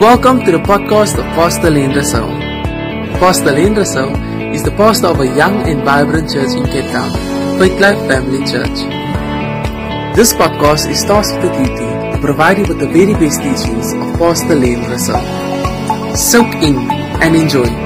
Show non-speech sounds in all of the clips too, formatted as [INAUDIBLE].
Welcome to the podcast of Pastor Lenn Ressou. Pastor Lenn Ressou is the pastor of a young and vibrant church in Cape Town, Faith Life Family Church. This podcast is tasked with the duty to provide you with the very best teachings of Pastor Lenn Ressou. Soak in and enjoy.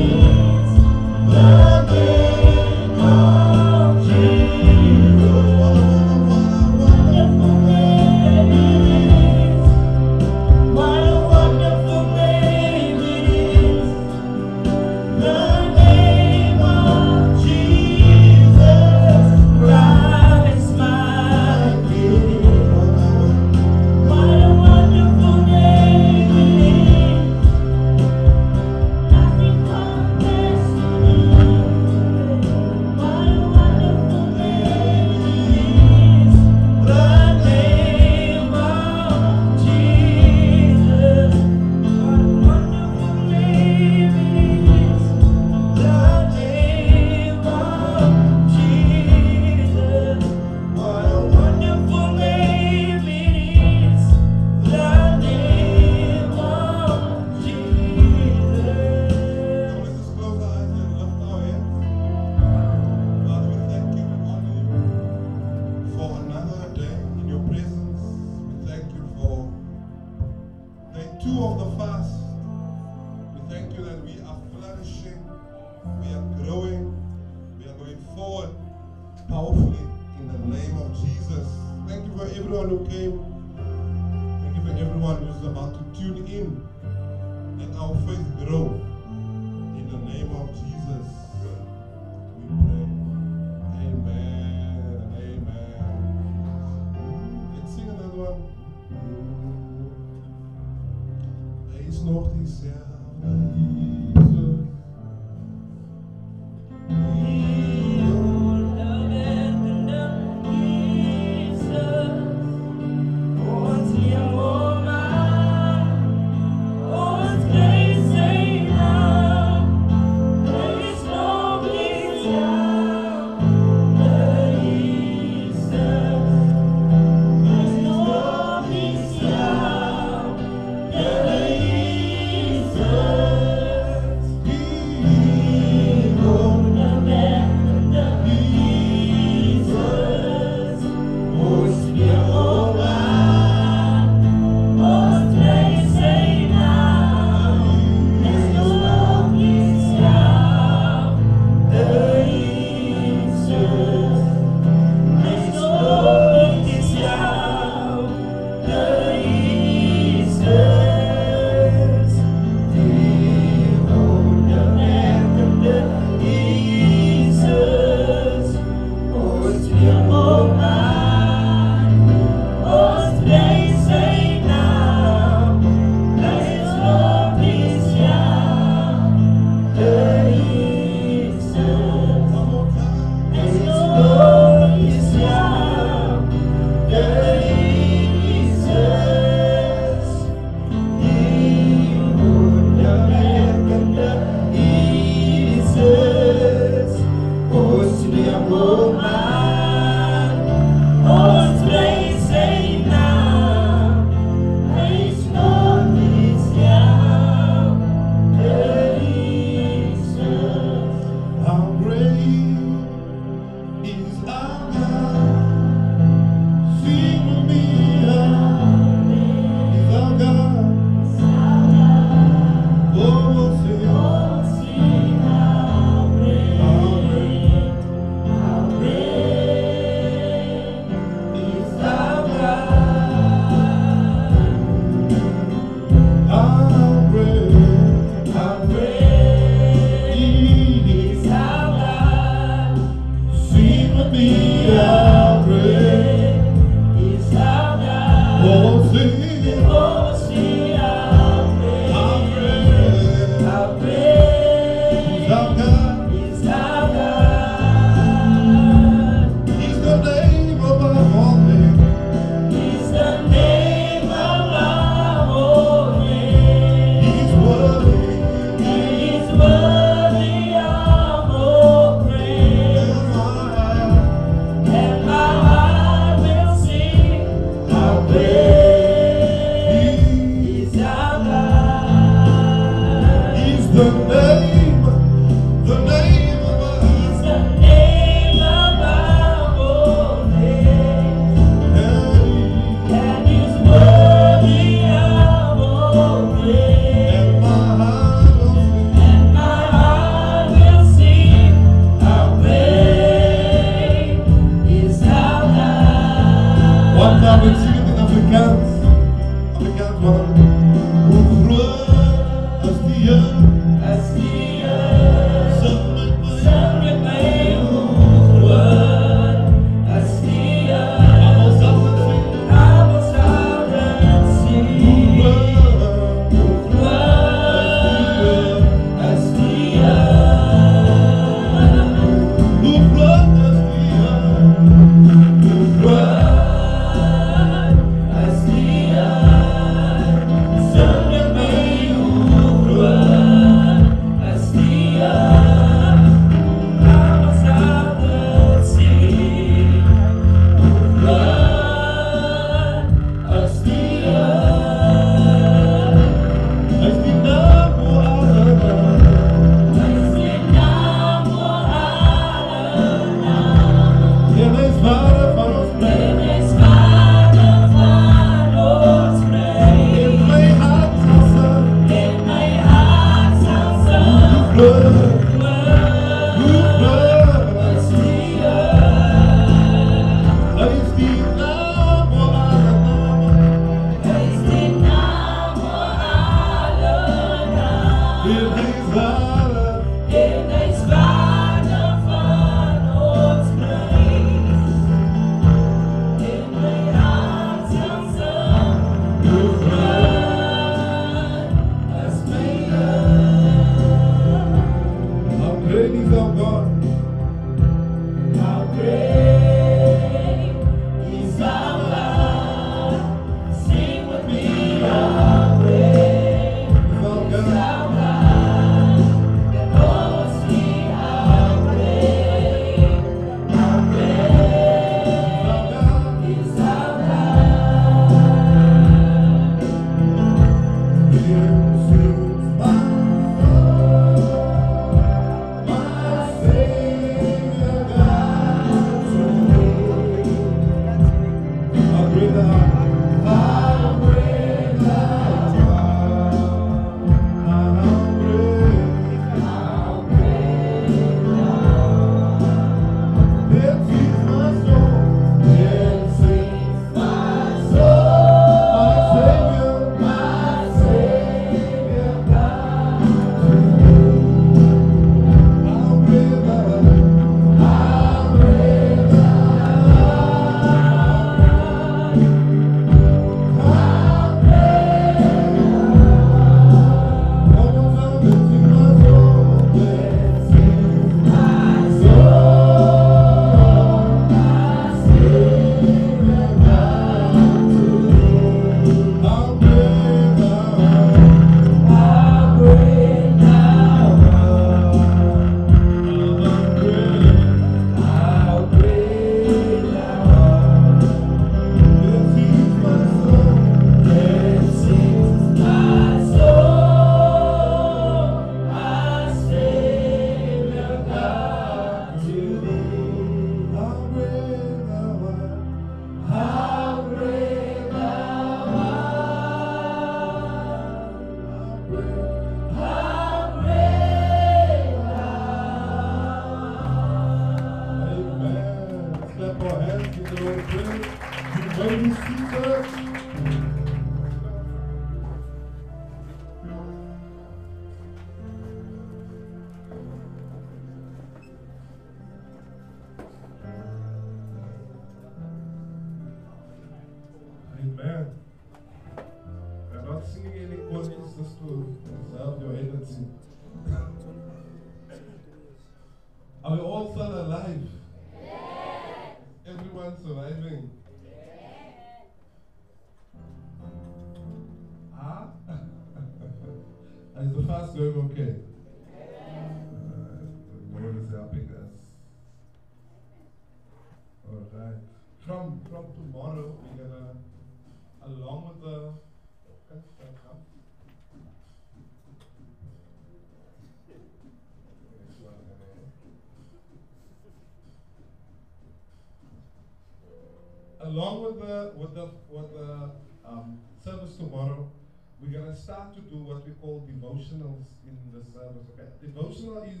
Service. Okay, devotional is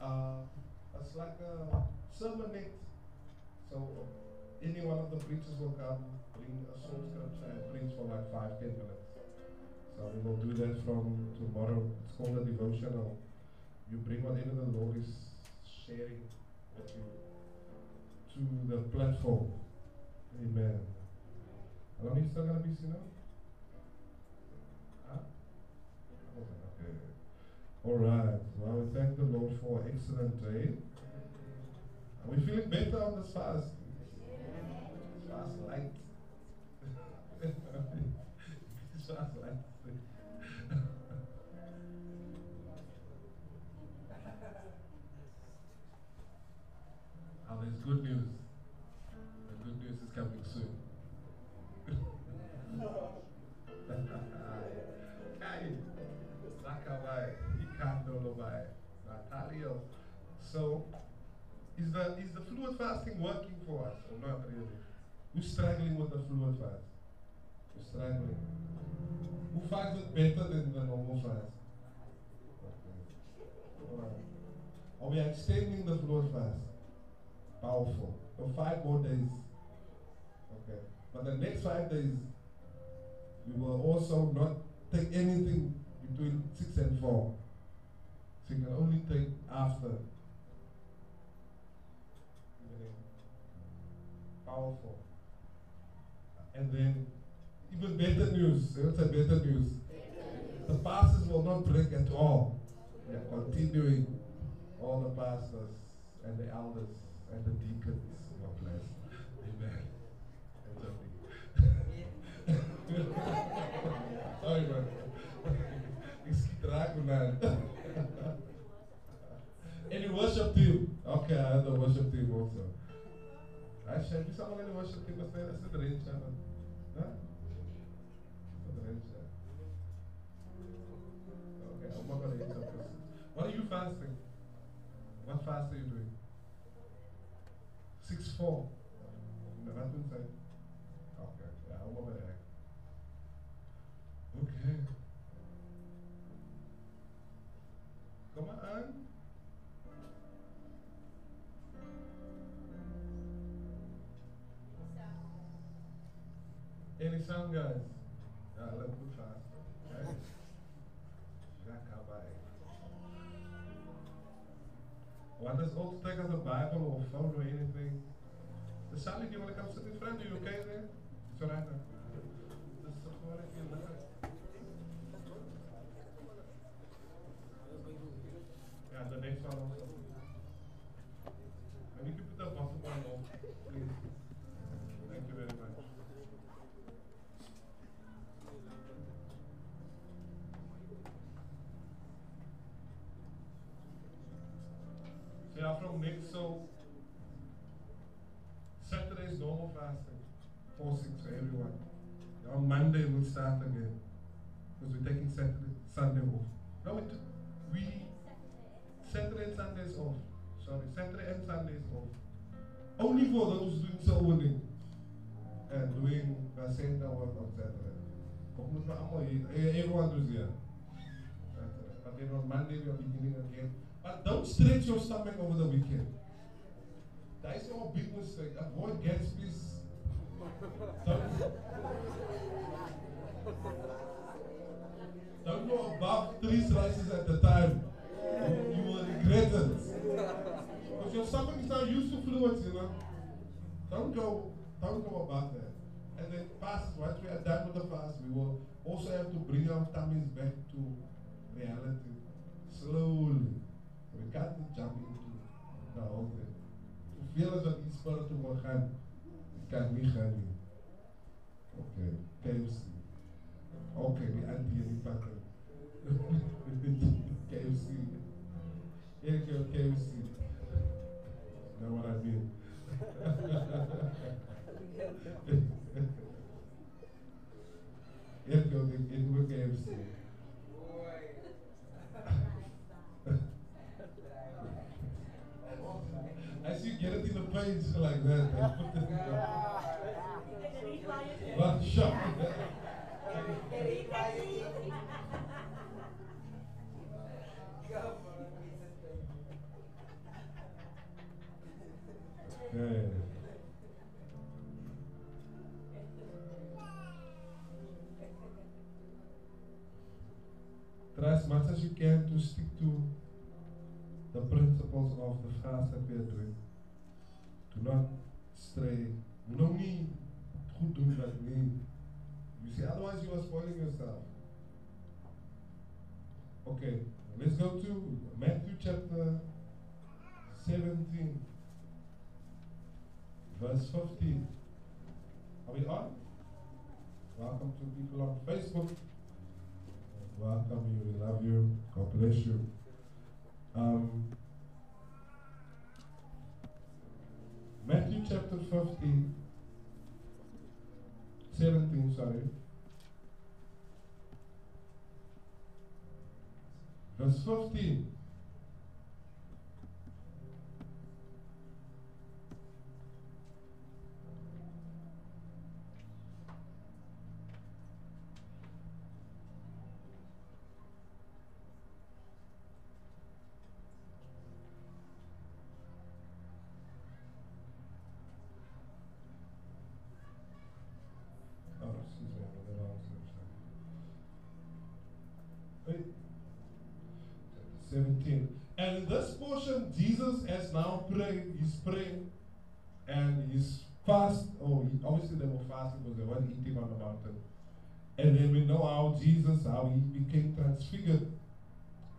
uh, it's like a sermonette. So any one of the preachers will come, bring a short scripture and preach for like five, ten minutes. So we will do that from tomorrow. It's called a devotional. You bring whatever the Lord is sharing with you to the platform. Amen. How long are you still gonna be sitting? Huh? Okay. All right. Well, we thank the Lord for an excellent day. Are we feeling better on this fast? Fast light. [LAUGHS] Fast light. The fluid fast? Who's struggling? Who finds it better than the normal fast? Okay. Alright. Are we extending the fluid fast? Powerful. For five more days. Okay. But the next five days, we will also not take anything between six and four. So you can only take after. Powerful. And then, even better news. A better news? The pastors will not break at all. They're continuing. All the pastors and the elders and the deacons. God bless. Amen. [LAUGHS] Sorry, man. [LAUGHS] Ik schiet man. [LAUGHS] Any worship team? Okay, I have the worship team also. I should be someone in the worship team. The, that's the range, huh? Huh? That's the range, huh? Okay, I'm not gonna answer this. What are you fasting? What fast are you doing? Six four. No, that say. Okay, yeah, I'm over there. Okay. Come on. Any sound guys? Us all take a Bible or phone or? The Sally, do you want to come sit in front? Are you okay there? It's feel like. Yeah, the next one. Everyone here. Saturday. But on Monday we are beginning again. But don't stretch your stomach over the weekend. That is your big mistake. Avoid Gatsby's Don't, don't go above three slices at a time. You will regret it. Because your stomach is not used to fluids, you know. Don't go, don't go above that. And then fast, once we are done with the fast, we will also have to bring our tummies back to reality. Slowly. We can't jump into the whole thing. Hoeveel is wat die spiritual gaan, kan nie gaan nie. Okay, KFC. Okay, die auntie in die pakken. KFC. Here go KFC. Know what I mean? As much as you can to stick to the principles of the fast that we are doing. Do not stray. No need goed doen wat nie. You see, otherwise you are spoiling yourself. Okay, let's go to Matthew chapter 17, verse 15. Are we on? Welcome to people on Facebook. Welcome you, we love you. God bless you. Um, Matthew chapter 15, 17, sorry. Verse 15. Prayed, he's praying, and he's fast. Oh, he, obviously they were fasting because they weren't eating on the mountain. And then we know how Jesus, how he became transfigured,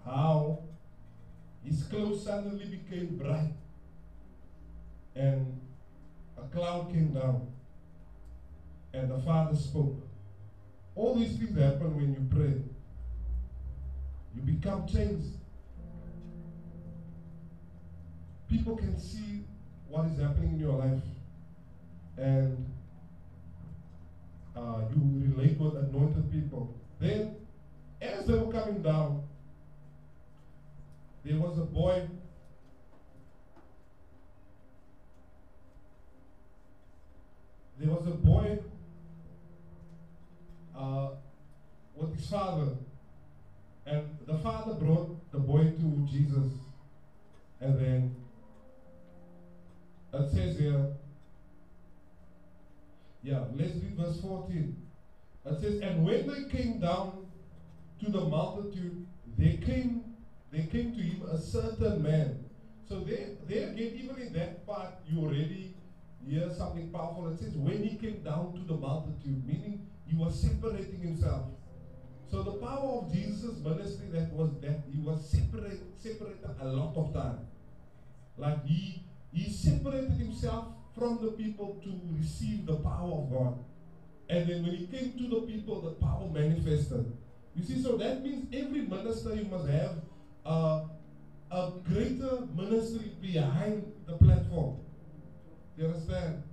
how his clothes suddenly became bright, and a cloud came down, and the Father spoke. All these things happen when you pray. You become changed. People can see what is happening in your life, and uh, you relate with anointed people. Then, as they were coming down, there was a boy. There was a boy uh, with his father, and the father brought the boy to Jesus, and then it says here, yeah, let's read verse 14. It says, And when they came down to the multitude, they came, they came to him a certain man. So there, there again, even in that part, you already hear something powerful. It says, when he came down to the multitude, meaning he was separating himself. So the power of Jesus' ministry that was that he was separate, separated a lot of time. Like he he separated himself from the people to receive the power of God. And then when he came to the people, the power manifested. You see, so that means every minister you must have uh, a greater ministry behind the platform. You understand?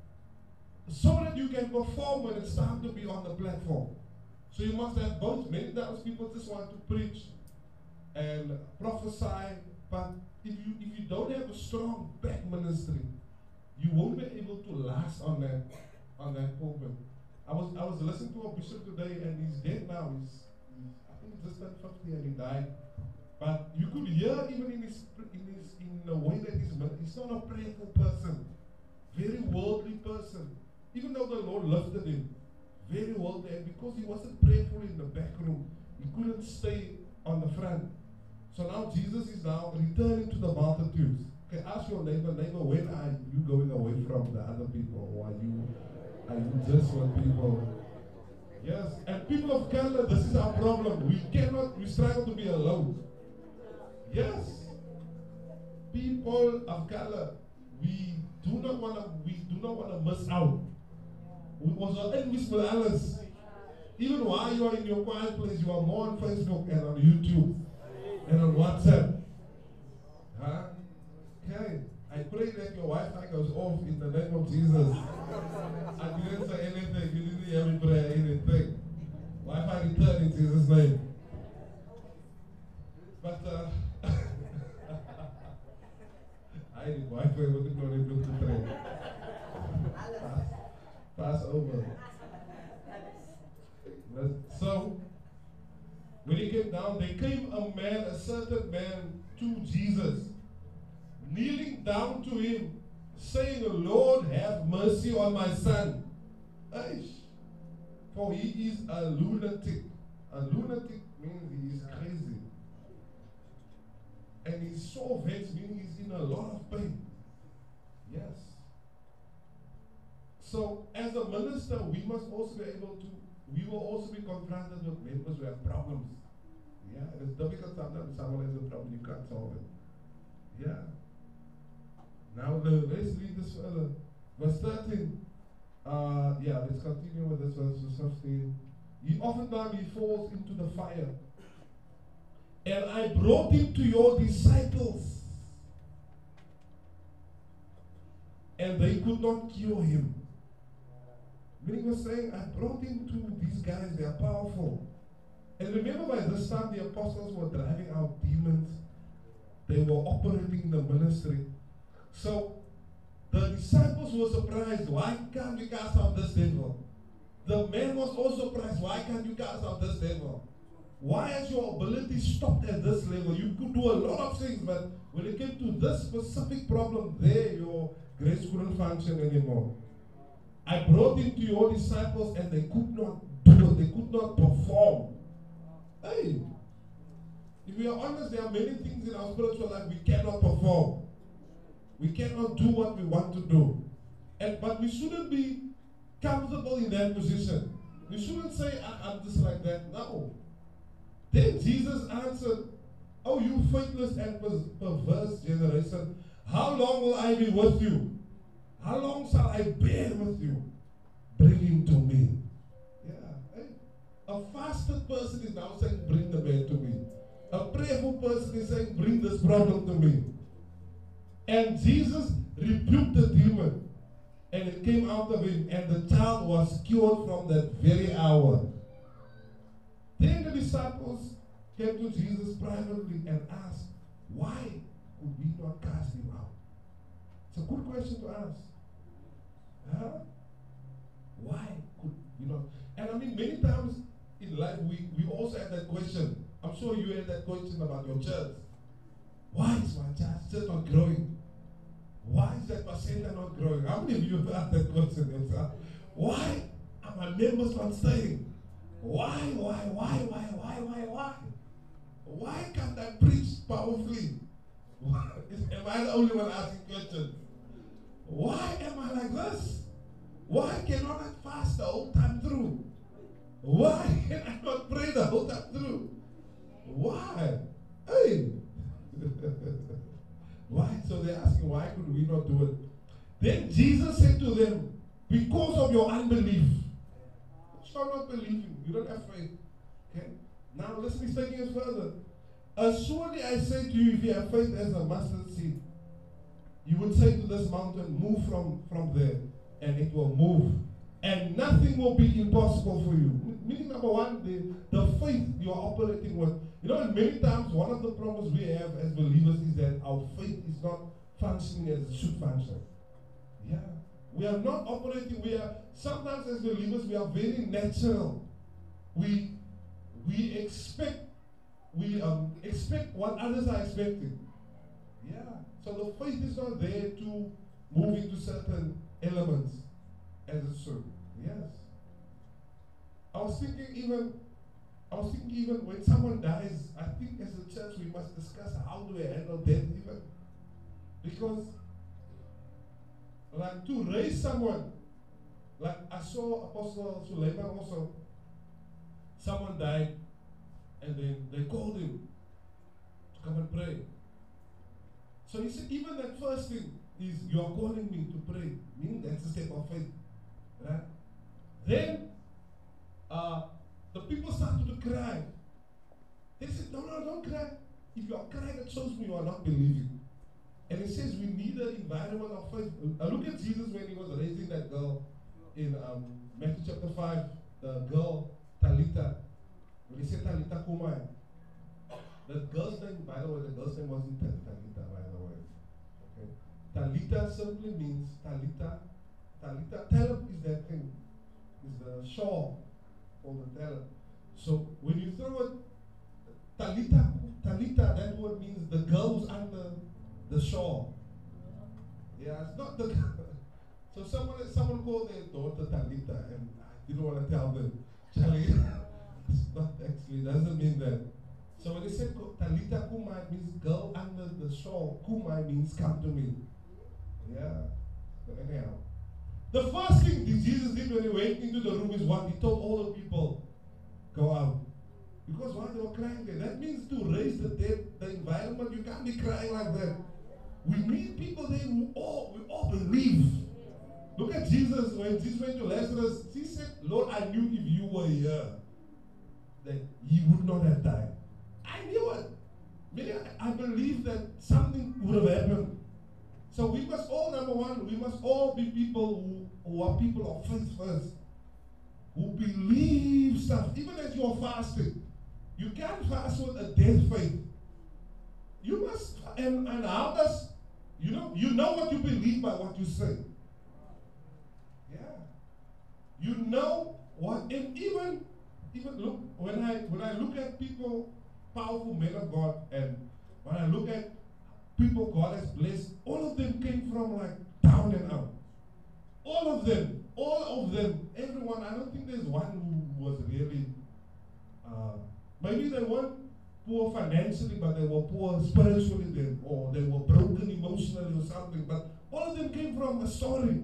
So that you can perform when it's time to be on the platform. So you must have both. Many times people just want to preach and prophesy, but if you if you don't have a strong back ministry, you won't be able to last on that on that pulpit. I was I was listening to a bishop today and he's dead now. He's, he's I think he just turned 50 and he died. But you could hear even in his in his in the way that he's he's not a prayerful person, very worldly person. Even though the Lord lifted him very well there, because he wasn't prayerful in the back room, he couldn't stay on the front. So now Jesus is now returning to the multitudes. Okay, ask your neighbor, neighbor, when are you going away from the other people? Or are you are you just with people? Yes, and people of Canada, this is our problem. We cannot, we struggle to be alone. Yes. People of color, we do not want to we do not want to miss out. We was always with others. Even while you are in your quiet place, you are more on Facebook and on YouTube and on WhatsApp. Huh? Okay. I pray that your Wi-Fi goes off in the name of Jesus. I didn't say anything. You didn't hear me pray anything. Wi-Fi return in Jesus' name. But uh, [LAUGHS] I did Wi-Fi with the glory to pray. Pass, pass over. So when he came down, there came a man, a certain man, to Jesus, kneeling down to him, saying, Lord, have mercy on my son. Aish. For he is a lunatic. A lunatic means he is crazy. And he's so vexed, meaning he's in a lot of pain. Yes. So, as a minister, we must also be able to we will also be confronted with members who have problems. Yeah, it is difficult sometimes someone has a problem, you can't solve it. Yeah. Now read this further. Verse 13. Uh, yeah, let's continue with this verse 15. He oftentimes he falls into the fire. And I brought him to your disciples. And they could not cure him. Meaning was saying, I brought him to these guys, they are powerful. And remember by this time the apostles were driving out demons. They were operating the ministry. So the disciples were surprised. Why can't you cast out this devil? The man was also surprised. Why can't you cast out this devil? Why has your ability stopped at this level? You could do a lot of things, but when it came to this specific problem, there your grace couldn't function anymore. I brought him to your disciples and they could not do it, they could not perform. Hey, if we are honest, there are many things in our spiritual life we cannot perform. We cannot do what we want to do. And, but we shouldn't be comfortable in that position. We shouldn't say, I'm just like that. No. Then Jesus answered, Oh, you faithless and perverse generation, how long will I be with you? How long shall I bear with you? Bring him to me. Yeah. A fasted person is now saying, Bring the man to me. A prayerful person is saying, Bring this problem to me. And Jesus rebuked the demon, and it came out of him, and the child was cured from that very hour. Then the disciples came to Jesus privately and asked, Why could we not cast him out? It's a good question to ask. Huh? Why could you know? And I mean, many times in life we, we also have that question. I'm sure you had that question about your church. Why is my church still not growing? Why is that percentage not growing? How many of you have asked that question yourself? Why are my members not staying? Why, why, why, why, why, why, why? Why can't I preach powerfully? [LAUGHS] Am I the only one asking questions? Why am I like this? Why cannot I fast the whole time through? Why can I not pray the whole time through? Why? Hey! [LAUGHS] why? So they're asking, why could we not do it? Then Jesus said to them, because of your unbelief. Stop not believing. You You don't have faith. Okay? Now listen, he's taking us further. Assuredly I say to you, if you have faith as a mustard seed, you would say to this mountain, move from, from there, and it will move. And nothing will be impossible for you. Meaning number one, the, the faith you are operating with. You know, many times one of the problems we have as believers is that our faith is not functioning as it should function. Yeah. We are not operating, we are sometimes as believers we are very natural. We we expect we um, expect what others are expecting. Yeah. So the faith is not there to move into certain elements. as it should. Yes. I was thinking even I was thinking even when someone dies, I think as a church we must discuss how do we handle death even. Because like to raise someone, like I saw Apostle Suleman also, someone died and then they called him to come and pray. So he said, even that first thing is you are calling me to pray, meaning that's a step of faith. Right? Then uh, the people started to cry. They said, No, no, don't cry. If you are crying, it shows me you are not believing. And it says we need an environment of faith. Uh, look at Jesus when he was raising that girl in um, Matthew chapter 5, the girl Talita. When he said Talita Kumai. The girl's name, by the way, the girl's name wasn't Talita, by the way. Okay. Talita simply means Talita. Talita, talent is that thing, is the shawl for the talent. So when you throw it, Talita, Talita, that word means the girl who's under the shore. Yeah, it's not the. [LAUGHS] so someone someone called their daughter Talita, and I didn't want to tell them, Charlie, [LAUGHS] it's not actually doesn't mean that. So when they said Talita Kumai means girl under the shore, Kumai means come to me. Yeah. But anyhow. The first thing Jesus did when he went into the room is what? He told all the people, go out. Because why they were crying there. That means to raise the dead, the environment, you can't be crying like that. We need people there who all we all believe. Look at Jesus when Jesus went to Lazarus. He said, Lord, I knew if you were here, that he would not have died. I knew it. Meaning, I believe that something would have happened. So we must all, number one, we must all be people who, who are people of faith first. Who believe stuff. Even as you're fasting. You can't fast with a dead faith. You must, and, and how does you know, you know what you believe by what you say. Yeah. You know what, and even, even look when I when I look at people, powerful men of God, and when I look at people God has blessed, all of them came from like down and out. All of them, all of them, everyone. I don't think there's one who was really. Uh, maybe they weren't poor financially, but they were poor spiritually, then, or they were broken emotionally or something. But all of them came from a story.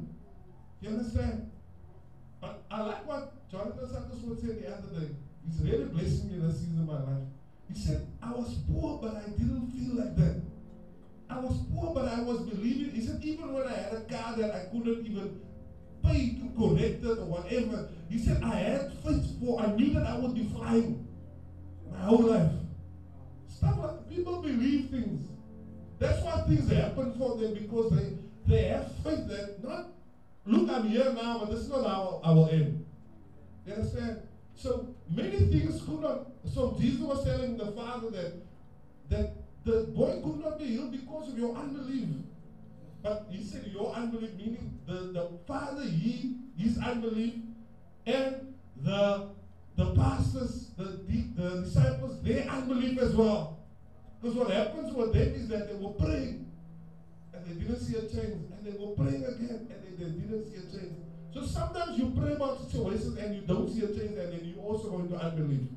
You understand? But I like what Jonathan would say the other day. He's really blessing me this season of my life. He said, I was poor, but I didn't feel like that. I was poor, but I was believing. He said, even when I had a car that I couldn't even pay to correct it or whatever, he said, I had faith for, I knew that I would be flying my whole life. Stuff like people believe things. That's why things happen for them because they they have faith that not look, I'm here now, but this is not our, our end. You understand? So many things could not so Jesus was telling the father that that the boy could not be healed because of your unbelief. But he said your unbelief, meaning the, the father, he his unbelief, and the the pastors, the, the disciples, their unbelief as well. Because what happens with them is that they were praying and they didn't see a change. And they were praying again and they, they didn't see a change. So sometimes you pray about situations and you don't see a change and then you also go into unbelief.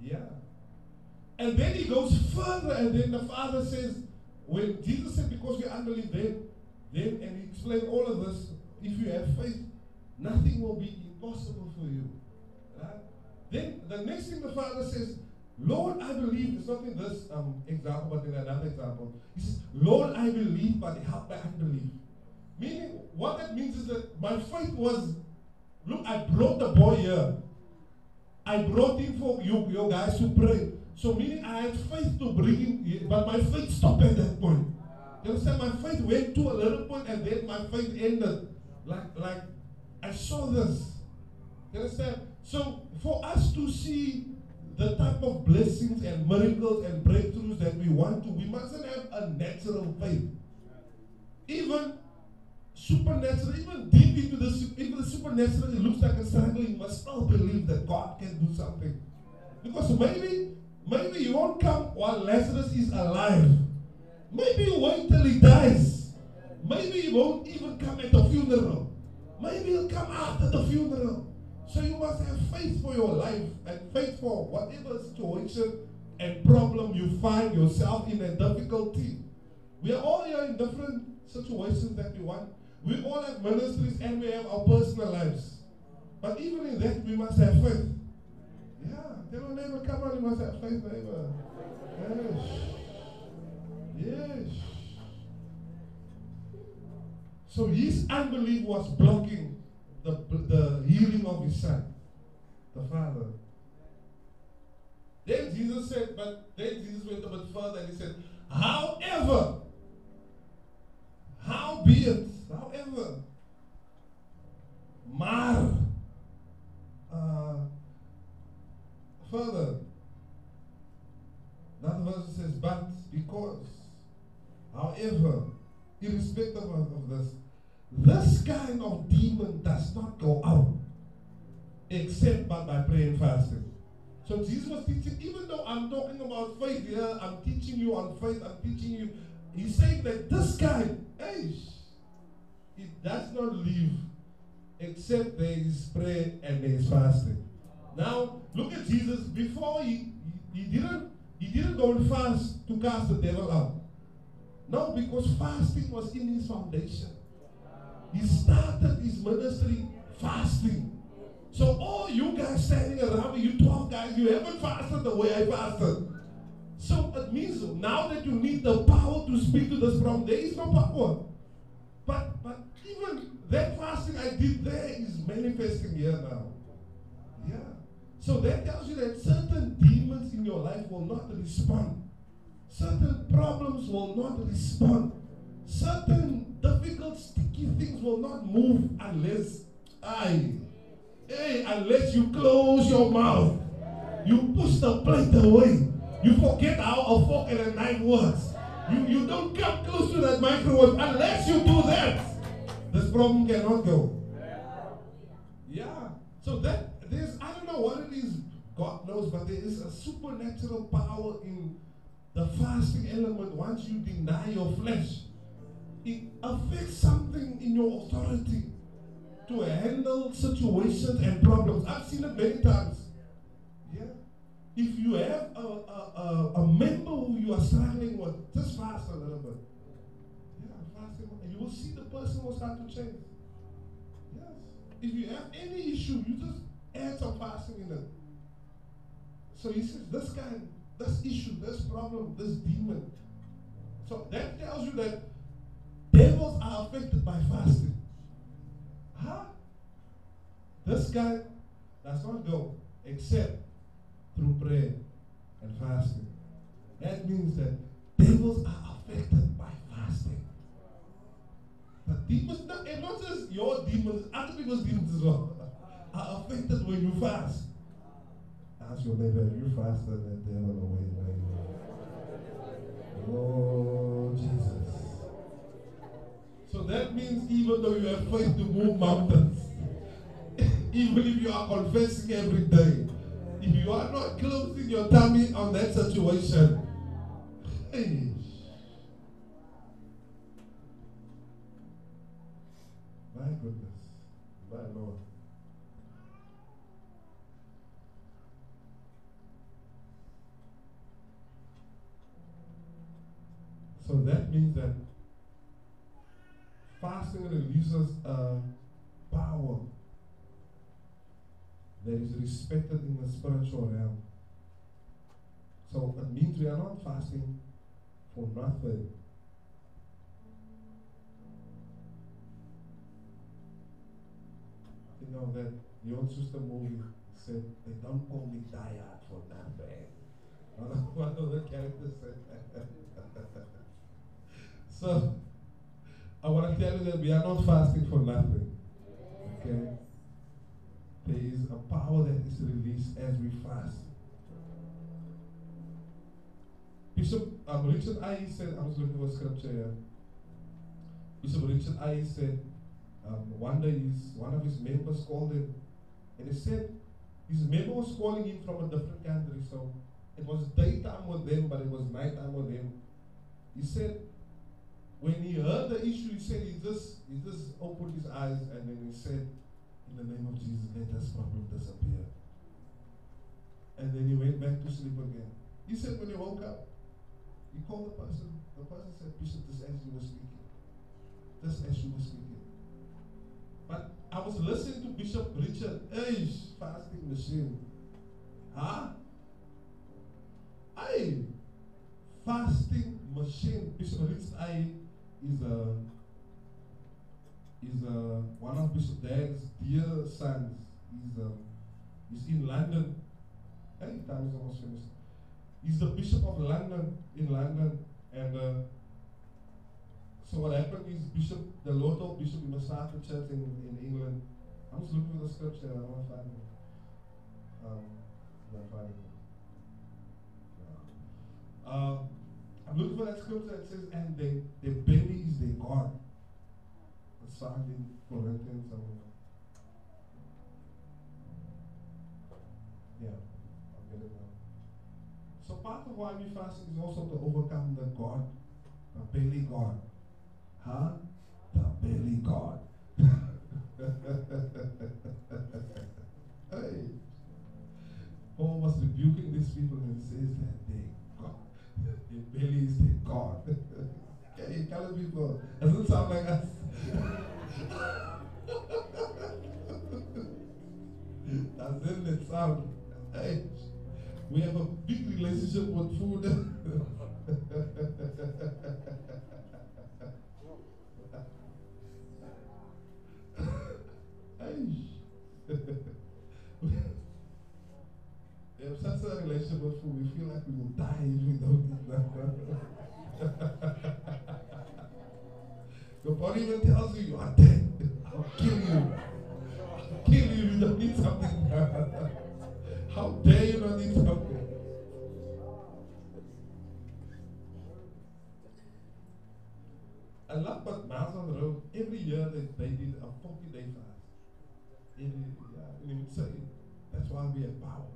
Yeah. And then he goes further and then the Father says, when Jesus said, because we unbelief, then, then, and he explained all of this, if you have faith, nothing will be impossible for you. Right? Then the next thing the father says, Lord, I believe. It's not in this um, example, but in another example. He says, Lord, I believe, but help my unbelief. Meaning, what that means is that my faith was, look, I brought the boy here. I brought him for you, you guys to pray. So meaning I had faith to bring him here, but my faith stopped at that point. You understand? My faith went to a little point and then my faith ended. Like, like I saw this. You understand? So for us to see the type of blessings and miracles and breakthroughs that we want to, we mustn't have a natural faith. Even supernatural, even deep into the even the supernatural, it looks like a struggle. You must still believe that God can do something. Because maybe, maybe you won't come while Lazarus is alive. Maybe you wait till he dies. Maybe you won't even come at the funeral. Maybe he'll come after the funeral. So you must have faith for your life and faith for whatever situation and problem you find yourself in a difficulty. We are all here in different situations that we want. We all have ministries and we have our personal lives. But even in that, we must have faith. Yeah, tell your neighbor, come on, you must have faith, neighbor. Yes. Yes. So his unbelief was blocking the, the healing of his son, the father. Then Jesus said, but then Jesus went a bit further and he said, however, how be it, however, maar, uh, further, that verse says, but because, however, irrespective of, of this, this kind of demon does not go out except by prayer and fasting. So Jesus was teaching, even though I'm talking about faith here, I'm teaching you on faith, I'm teaching you. He's saying that this guy, hey, it does not leave except there is prayer and there is fasting. Now, look at Jesus. Before he, he, didn't he didn't go and fast to cast the devil out. No, because fasting was in his foundation. He started his ministry fasting. So all you guys standing around me, you 12 guys, you haven't fasted the way I fasted. So it means now that you need the power to speak to this problem, there is no power. But but even that fasting I did there is manifesting here now. Yeah. So that tells you that certain demons in your life will not respond. Certain problems will not respond. Certain difficult, sticky things will not move unless I, hey, unless you close your mouth. You push the plate away. You forget how a fork and a knife works. You, you don't come close to that microwave unless you do that. This problem cannot go. Yeah. So that there's I don't know what it is, God knows, but there is a supernatural power in the fasting element once you deny your flesh it affects something in your authority to handle situations and problems. I've seen it many times. If you have a, a, a, a member who you are struggling with, just fast a little bit. Yeah, fasting. And you will see the person will start to change. Yes. If you have any issue, you just add some fasting in it. So he says, this guy, this issue, this problem, this demon. So that tells you that Devils are affected by fasting. Huh? This guy does not go except through prayer and fasting. That means that devils are affected by fasting. The demons, and not just your demons, other people's demons as well, are affected when you fast. Ask your neighbor, you fasted that devil away, away, away. Oh, Jesus. So that means even though you have faith to move mountains, [LAUGHS] even if you are confessing every day, if you are not closing your tummy on that situation, hey, my goodness, my Lord. So that means that fasting releases a power that is respected in the spiritual realm. So it means we are not fasting for nothing. You know that the old sister movie said, they don't call me diet for nothing. One of the characters said so I want to tell you that we are not fasting for nothing. Okay? There is a power that is released as we fast. Bishop um, Richard I said, I was looking for scripture here. Bishop Richard I said, um, one day his, one of his members called him and he said his member was calling him from a different country, so it was daytime with them, but it was nighttime with them. He said when he heard the issue, he said he just he just opened his eyes and then he said, In the name of Jesus, let this problem disappear. And then he went back to sleep again. He said when he woke up, he called the person. The person said, Bishop, this as you were speaking. This as you were speaking. But I was listening to Bishop Richard. Hey, fasting machine. Huh? Hey, fasting machine. Bishop Richard I is a is a one of Bishop Dag's dear sons. He's um, he's in London. Hey, time is almost finished. He's the Bishop of London in London, and uh, so what happened is Bishop, the Lord Bishop, start the church in, in England. I'm just looking for the scripture. I don't find it. Um, I'm finding. Uh, I'm looking for that scripture that says, and they, their belly is their God. In Corinthians somewhere. Yeah, I'll get it now. So part of why we fast is also to overcome the God, the belly God. Huh? The belly God. [LAUGHS] hey. Paul was rebuking these people and says that they God, their belly is their God. [LAUGHS] okay, color people, doesn't sound like us. [LAUGHS] Doesn't it sound? Hey, we have a big relationship with food. [LAUGHS] [LAUGHS] we have such a relationship with food, we feel like we will die if we don't eat that. [LAUGHS] Body even tells you you are dead. I'll kill you. I'll kill you if you don't eat something. [LAUGHS] How dare you not eat something? I love on the Road, every year they, they did a 40 day fast. Every, yeah, and say, that's why we have power.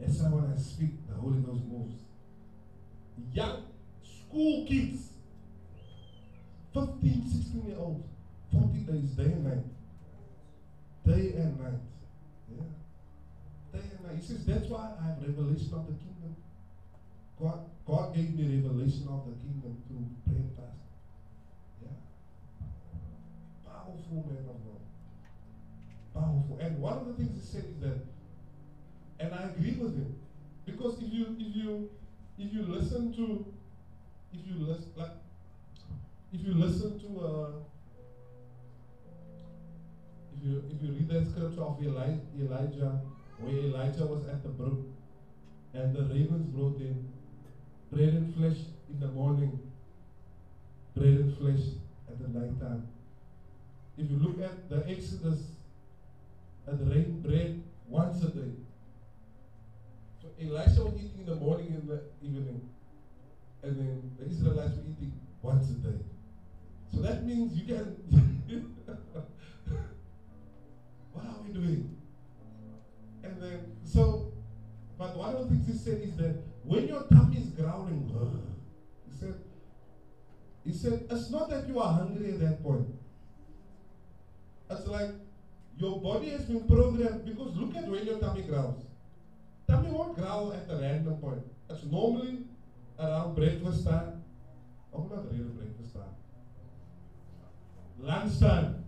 Why when I speak, the Holy Ghost moves. Young school kids, 15, 16 year olds, 40 days, day and night. Day and night. Yeah. Day and night. He says, that's why I have revelation of the kingdom. God, God gave me revelation of the kingdom through prayer and fast. Yeah. Powerful man of God. Powerful. And one of the things he said is that, and I agree with him, because if you if you if you listen to if you listen like if you listen to uh, if you if you read that scripture of Eli, Elijah where Elijah was at the brook and the ravens brought in bread and flesh in the morning, bread and flesh at the night time. If you look at the Exodus, it rained bread once a day. So Elisha was eating in the morning and the evening. And then the Israelites were eating once a day. So that means you can. [LAUGHS] what are we doing? And then, so, but one of the things he said is that when your tummy is growling, he said, he said, it's not that you are hungry at that point. It's like your body has been programmed because look at when your tummy growls. Tummy won't growl at a random point. It's normally around breakfast time. Oh, not real breakfast time. Lunchtime.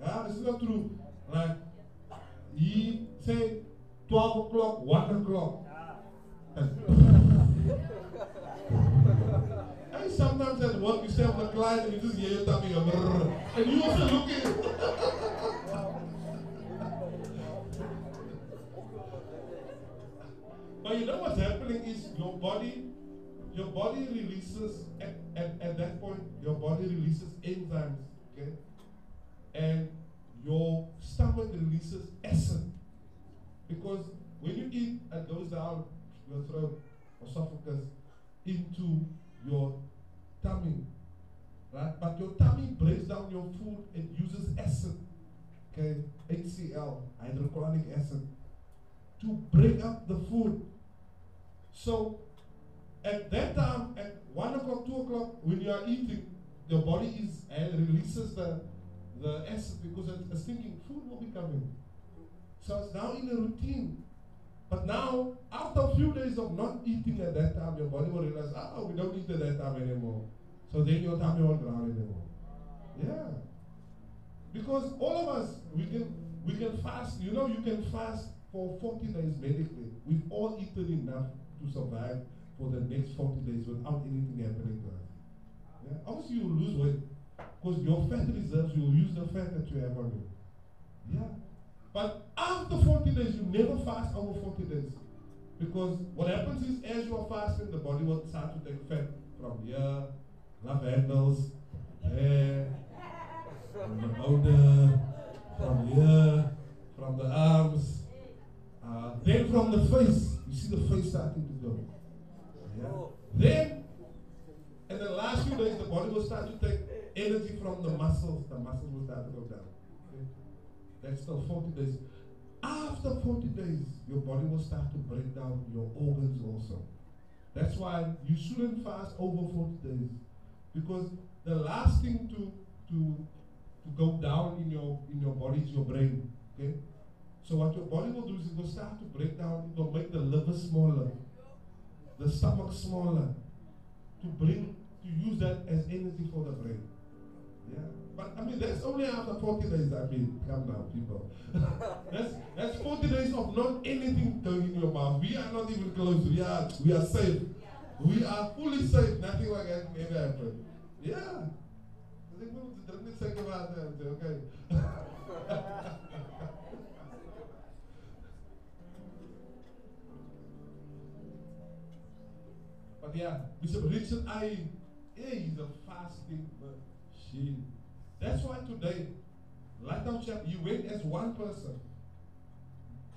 Yeah, this is not true. Like, he say 12 o'clock, 1 o'clock. [LAUGHS] And sometimes at work you stay on the client and you just hear your tummy go, and you also looking. [LAUGHS] but you know what's happening is your body, your body releases at, at, at that point, your body releases enzymes, okay? And your stomach releases acid. Because when you eat, it goes down your throat, esophagus, into your tummy. Right? But your tummy breaks down your food, it uses acid. Okay, HCl, hydrochloric acid, to break up the food. So at that time, at one o'clock, two o'clock, when you are eating, your body is and releases the the acid because it's thinking food will be coming. So it's now in a routine. But now, after a few days of not eating at that time, your body will realize, oh, we don't eat at that time anymore. So then your tummy won't growl anymore. Yeah. Because all of us, we can we can fast. You know, you can fast for 40 days medically. We've all eaten enough to survive for the next 40 days without anything happening to us. Yeah? Obviously, you lose weight because your fat reserves, you use the fat that you have on you. Yeah. But after 40 days, you never fast over 40 days. Because what happens is, as you are fasting, the body will start to take fat from here, love handles, hair, from the shoulder, from here, from the arms, uh, then from the face. You see the face starting to go. Then, in the last few days, the body will start to take energy from the muscles. The muscles will start to go down. That's still 40 days. After 40 days, your body will start to break down your organs also. That's why you shouldn't fast over 40 days. Because the last thing to to to go down in your in your body is your brain. Okay? So what your body will do is it will start to break down, it will make the liver smaller, the stomach smaller, to bring to use that as energy for the brain. Yeah. But I mean that's only after 40 days, I mean, come now, people. [LAUGHS] that's that's 40 days of not anything going in your mouth. We are not even close. We are we are safe. We are fully safe. Nothing like that ever happen. Yeah. Moet er niet zeggen wat oké. Yeah, Bishop Richard I is a fasting machine. That's why today, Lighthouse Chapel, you went as one person.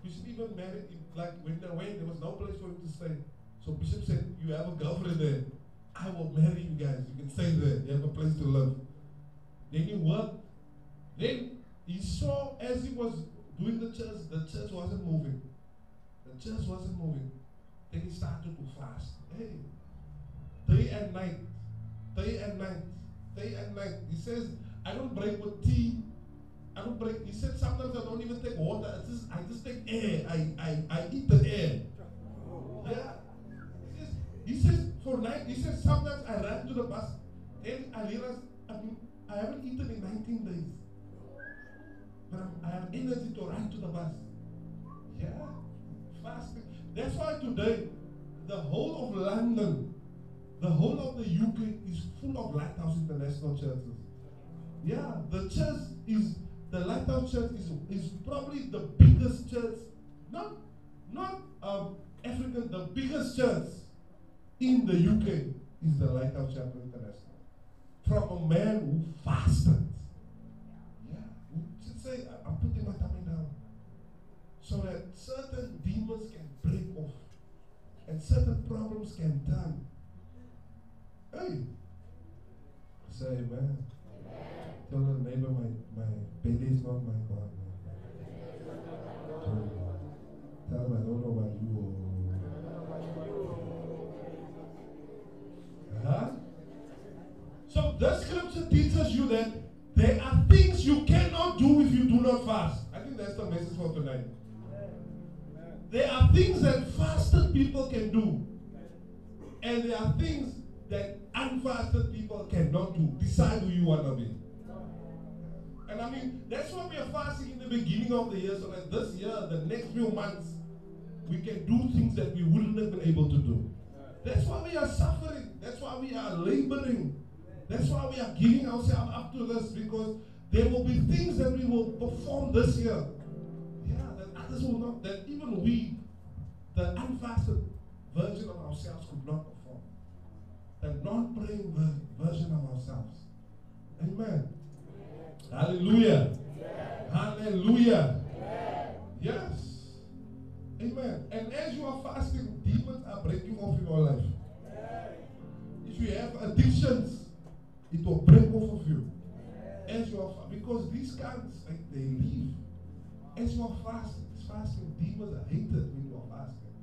Bishop even married, like when they went, there was no place for him to stay. So Bishop said, You have a girlfriend there. I will marry you guys. You can stay there. You have a place to live. Then he worked. Then he saw as he was doing the church, the church wasn't moving. The church wasn't moving. Then he started to fast. Hey, day and night, day and night, day and night. He says, I don't break with tea. I don't break. He said sometimes I don't even take water. I just I just take air. I I, I eat the air. Yeah. He says, he says for night. He says sometimes I run to the bus. Then I realize I mean I haven't eaten in 19 days. But I'm, I have energy to run to the bus. Yeah. Fasting. That's why today, the whole of London, the whole of the UK is full of Lighthouse International churches. Yeah, the church is, the Lighthouse Church is, is probably the biggest church, not, not um, African, the biggest church in the UK is the Lighthouse Chapel International from a man who fasted. Yeah, who should say, I'm putting my tummy down. So that certain demons can break off and certain problems can turn. Hey, say amen. Tell the neighbor, my, my belly is not my God. Tell him I don't know about you. Huh? So the scripture teaches you that there are things you cannot do if you do not fast. I think that's the message for tonight. There are things that fasted people can do. And there are things that unfasted people cannot do. Decide who you want to be. And I mean, that's why we are fasting in the beginning of the year, so that this year, the next few months, we can do things that we wouldn't have been able to do. That's why we are suffering. That's why we are laboring. That's why we are giving ourselves up to this because there will be things that we will perform this year. Yeah, that others will not, that even we, the unfasted version of ourselves, could not perform. The non praying version of ourselves. Amen. Hallelujah. Hallelujah. Yes. Amen. And as you are fasting, demons are breaking off in your life. If you have addictions, it will break off of you. As you are because these guns like, they leave. As you are fasting, fasting, demons are hated when you are fasting.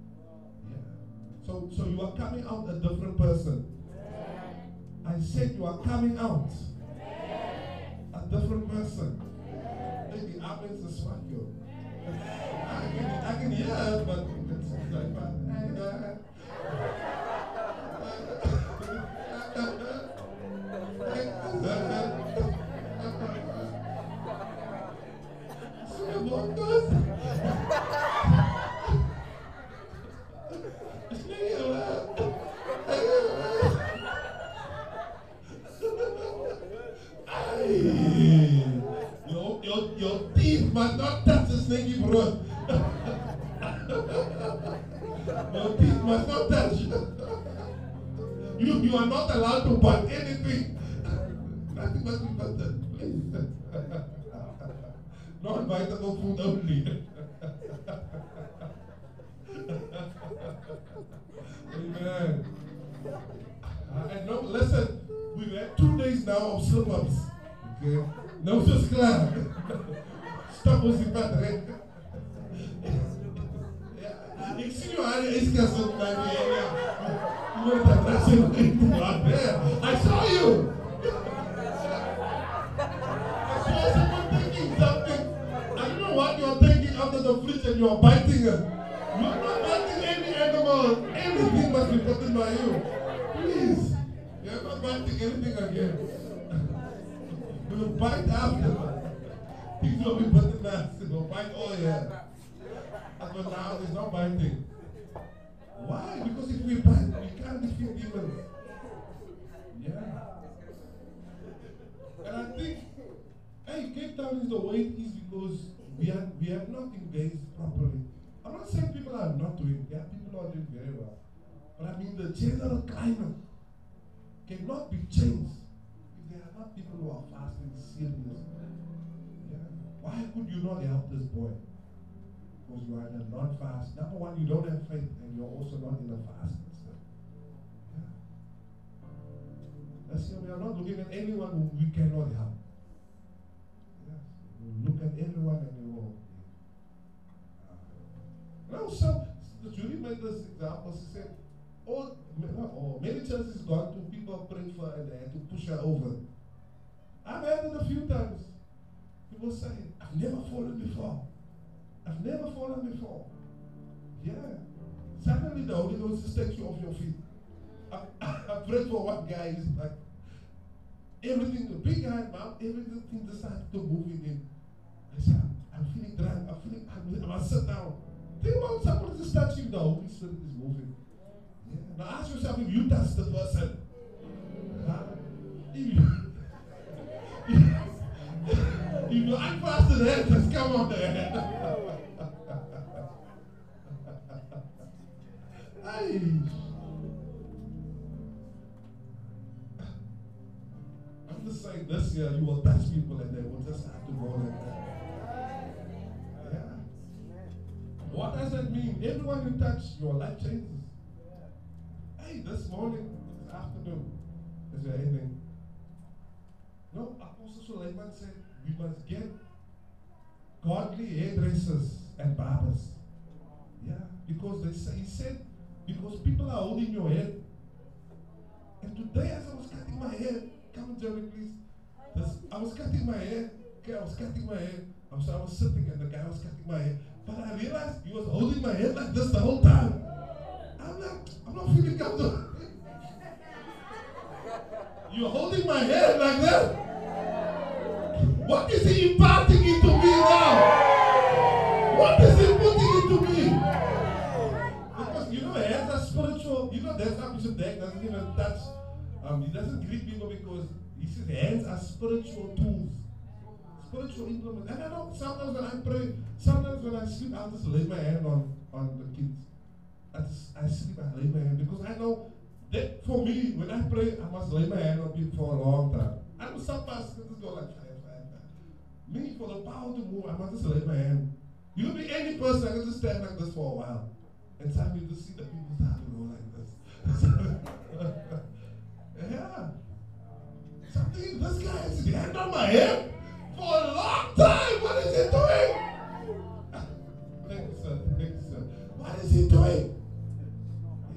Yeah. So so you are coming out a different person. I said you are coming out. A different person. Maybe a swag yo. I can, I can hear, but it's like, uh, Amen. Uh, and no, listen, we've had two days now of slip-ups. Okay? Nou is klaar. Stap ons die pad reg. Ja, ek sien jou aan die yskas op my area. You know that that's in there. [LAUGHS] I saw you. Of the fridge and you're biting it. You're not biting any animal. Anything must be bitten by you. Please. You're not biting anything again. [LAUGHS] We will bite after. Things will be bitten fast. We will bite all here. But now it's not biting. Why? Because if we bite, we can't defeat demons. Yeah. And I think, hey, Cape Town is the way it is because we are we have not engaged properly. I'm not saying people are not doing. Yeah, people are doing very well. But I mean the general climate cannot be changed if there are not people who are fasting serious. Yeah. Why could you not help this boy? Because you are in a non-fast. Number one, you don't have faith, and you're also not in a fast. That's we are not looking at anyone who we cannot help. Yes. We look at everyone and now, some the jury made this example. She said, all, or many churches gone to people prayed for and they had to push her over. I've had it a few times. People say, I've never fallen before. I've never fallen before. Yeah. Suddenly the Holy Ghost just takes you off your feet. I, I prayed for one guy, he's like, everything, the big guy, everything decided to move in him. I said, I'm feeling drunk, I'm feeling, I must sit down. Think about just touching the Holy Spirit is moving. Yeah. Now ask yourself if you touch the person. Huh? If you, [LAUGHS] if you unfasten the head, just come on the [LAUGHS] head. I'm just saying this year you will touch people and they will just have to go like that. What does that mean? Everyone you touch, your life changes. Hey, this morning, this afternoon, is there anything? No, Apostle Suleman said we must get godly hairdressers and barbers. Yeah, because they say, he said, because people are holding your head. And today, as I was cutting my hair, come Jerry, please. This, I was cutting my hair. Okay, I was cutting my hair. I was, I was sitting and the guy was cutting my hair. But I realized he was holding my head like this the whole time. I'm like, I'm not feeling comfortable. You're holding my head like that. What is he imparting into me now? What is he putting into me? Because you know, hands are spiritual. You know, that's how Bishop Dag doesn't even touch. Um, he doesn't greet people because he says hands are spiritual tools. Spiritual implements. And I know sometimes when I pray, sometimes when I sleep, I'll just lay my hand on, on the kids. I, just, I sleep, I lay my hand because I know that for me, when I pray, I must lay my hand on people for a long time. I know some pastors just go like fire, fire. Me, for the power to move, I must just lay my hand. You could be any person, I can just stand like this for a while. And suddenly you just see the people start to go like this. [LAUGHS] yeah. Something, this guy has his hand on my head for a long time. What is he doing? What is he doing?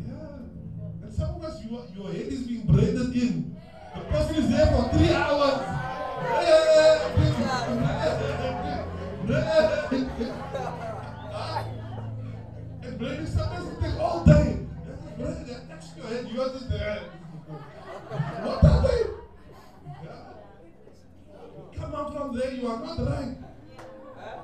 Yeah. And some of us, your, your head is being braided in. The person is there for three hours. and braiding sometimes it takes all day. Braiding that next to your head, yours is there. What are they? Yeah. Come out from there, you are not right. Yeah.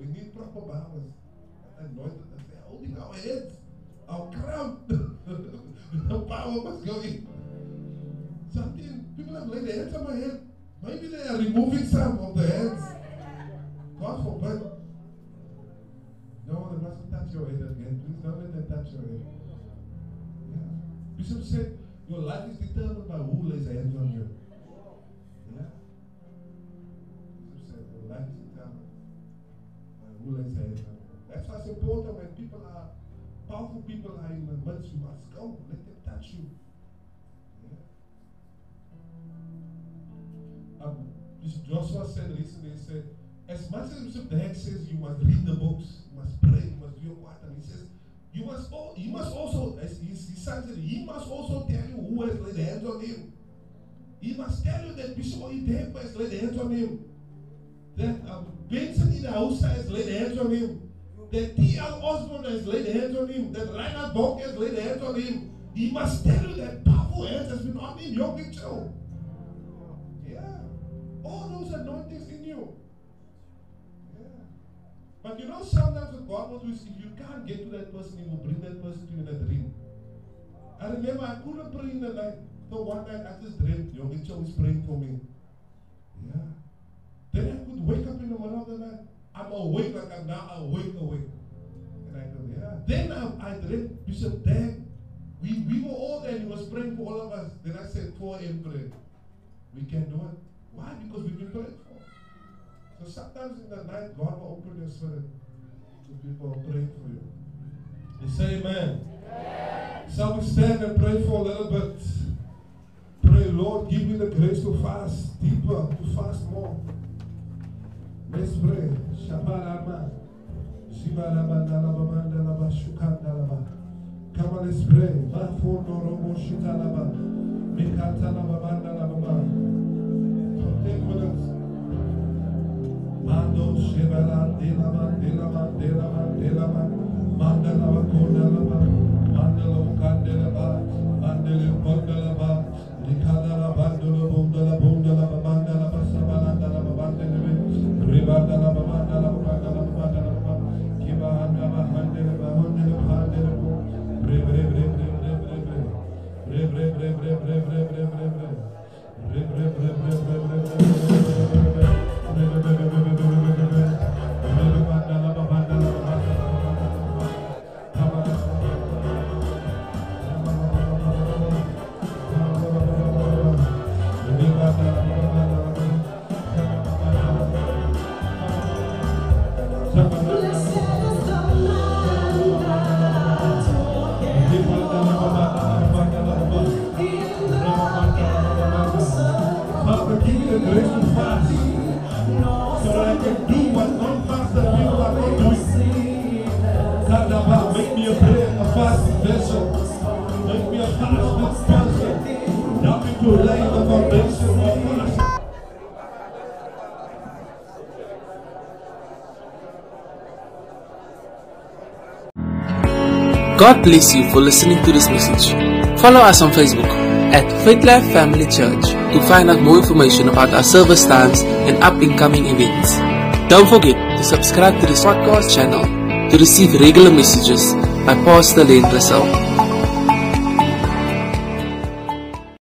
Balance. Anointed us. They're holding our heads, our crown. the power. Something, people have laid their hands on my head. Maybe they are removing some of the hands. God forbid. No, they mustn't touch your head again. Please don't let them touch your head. Yeah. Bishop said, Your life is determined by who lays hands on you. Yeah. Bishop said, Your life you. That's why it's important when people are, powerful people are in the midst, you must go. Let them touch you. Yeah. Um, Joshua said recently, he said, as much as Bishop Dag says you must read the books, you must pray, you must do your part, and he says, you must, all, he must also, as his, his son said, he must also tell you who has laid hands on him. He must tell you that Bishop Oyedepo has laid hands on him. That um, Benson Idahosa has laid hands on him. That T.L. Osborn has laid hands on him. That Reinhard Bonnke has laid hands on him. He must tell you that powerful hands has been on him, your picture. Yeah. All those anointings in you. Yeah. But you know, sometimes what God will do is if you can't get to that person, He will bring that person to you in a dream. I remember I couldn't pray in the night. So one night I just dreamt Yogicha was praying for me. Yeah. Then I could wake up in the middle of the night. I'm awake like I'm now awake, awake. And I go, yeah. Then I, I dreamt Bishop Dag. We, we were all there and he was praying for all of us. Then I said, 4 a.m. prayer. We can do it. Why? Because we've been praying for. So sometimes in the night, God will open your spirit to people praying for you. You say amen. amen. Shall we stand and pray for a little bit? Pray, Lord, give me the grace to fast deeper, to fast more. Come on, let's pray. Mando Shibala Dilama Dilama Dilama Dilama Mandala Kondalama Mandala Kandelaba Mandala Kondalaba. God bless you for listening to this message. Follow us on Facebook at Faith Life Family Church to find out more information about our service times and up and coming events. Don't forget to subscribe to this podcast channel to receive regular messages by Pastor Lenn Ressou.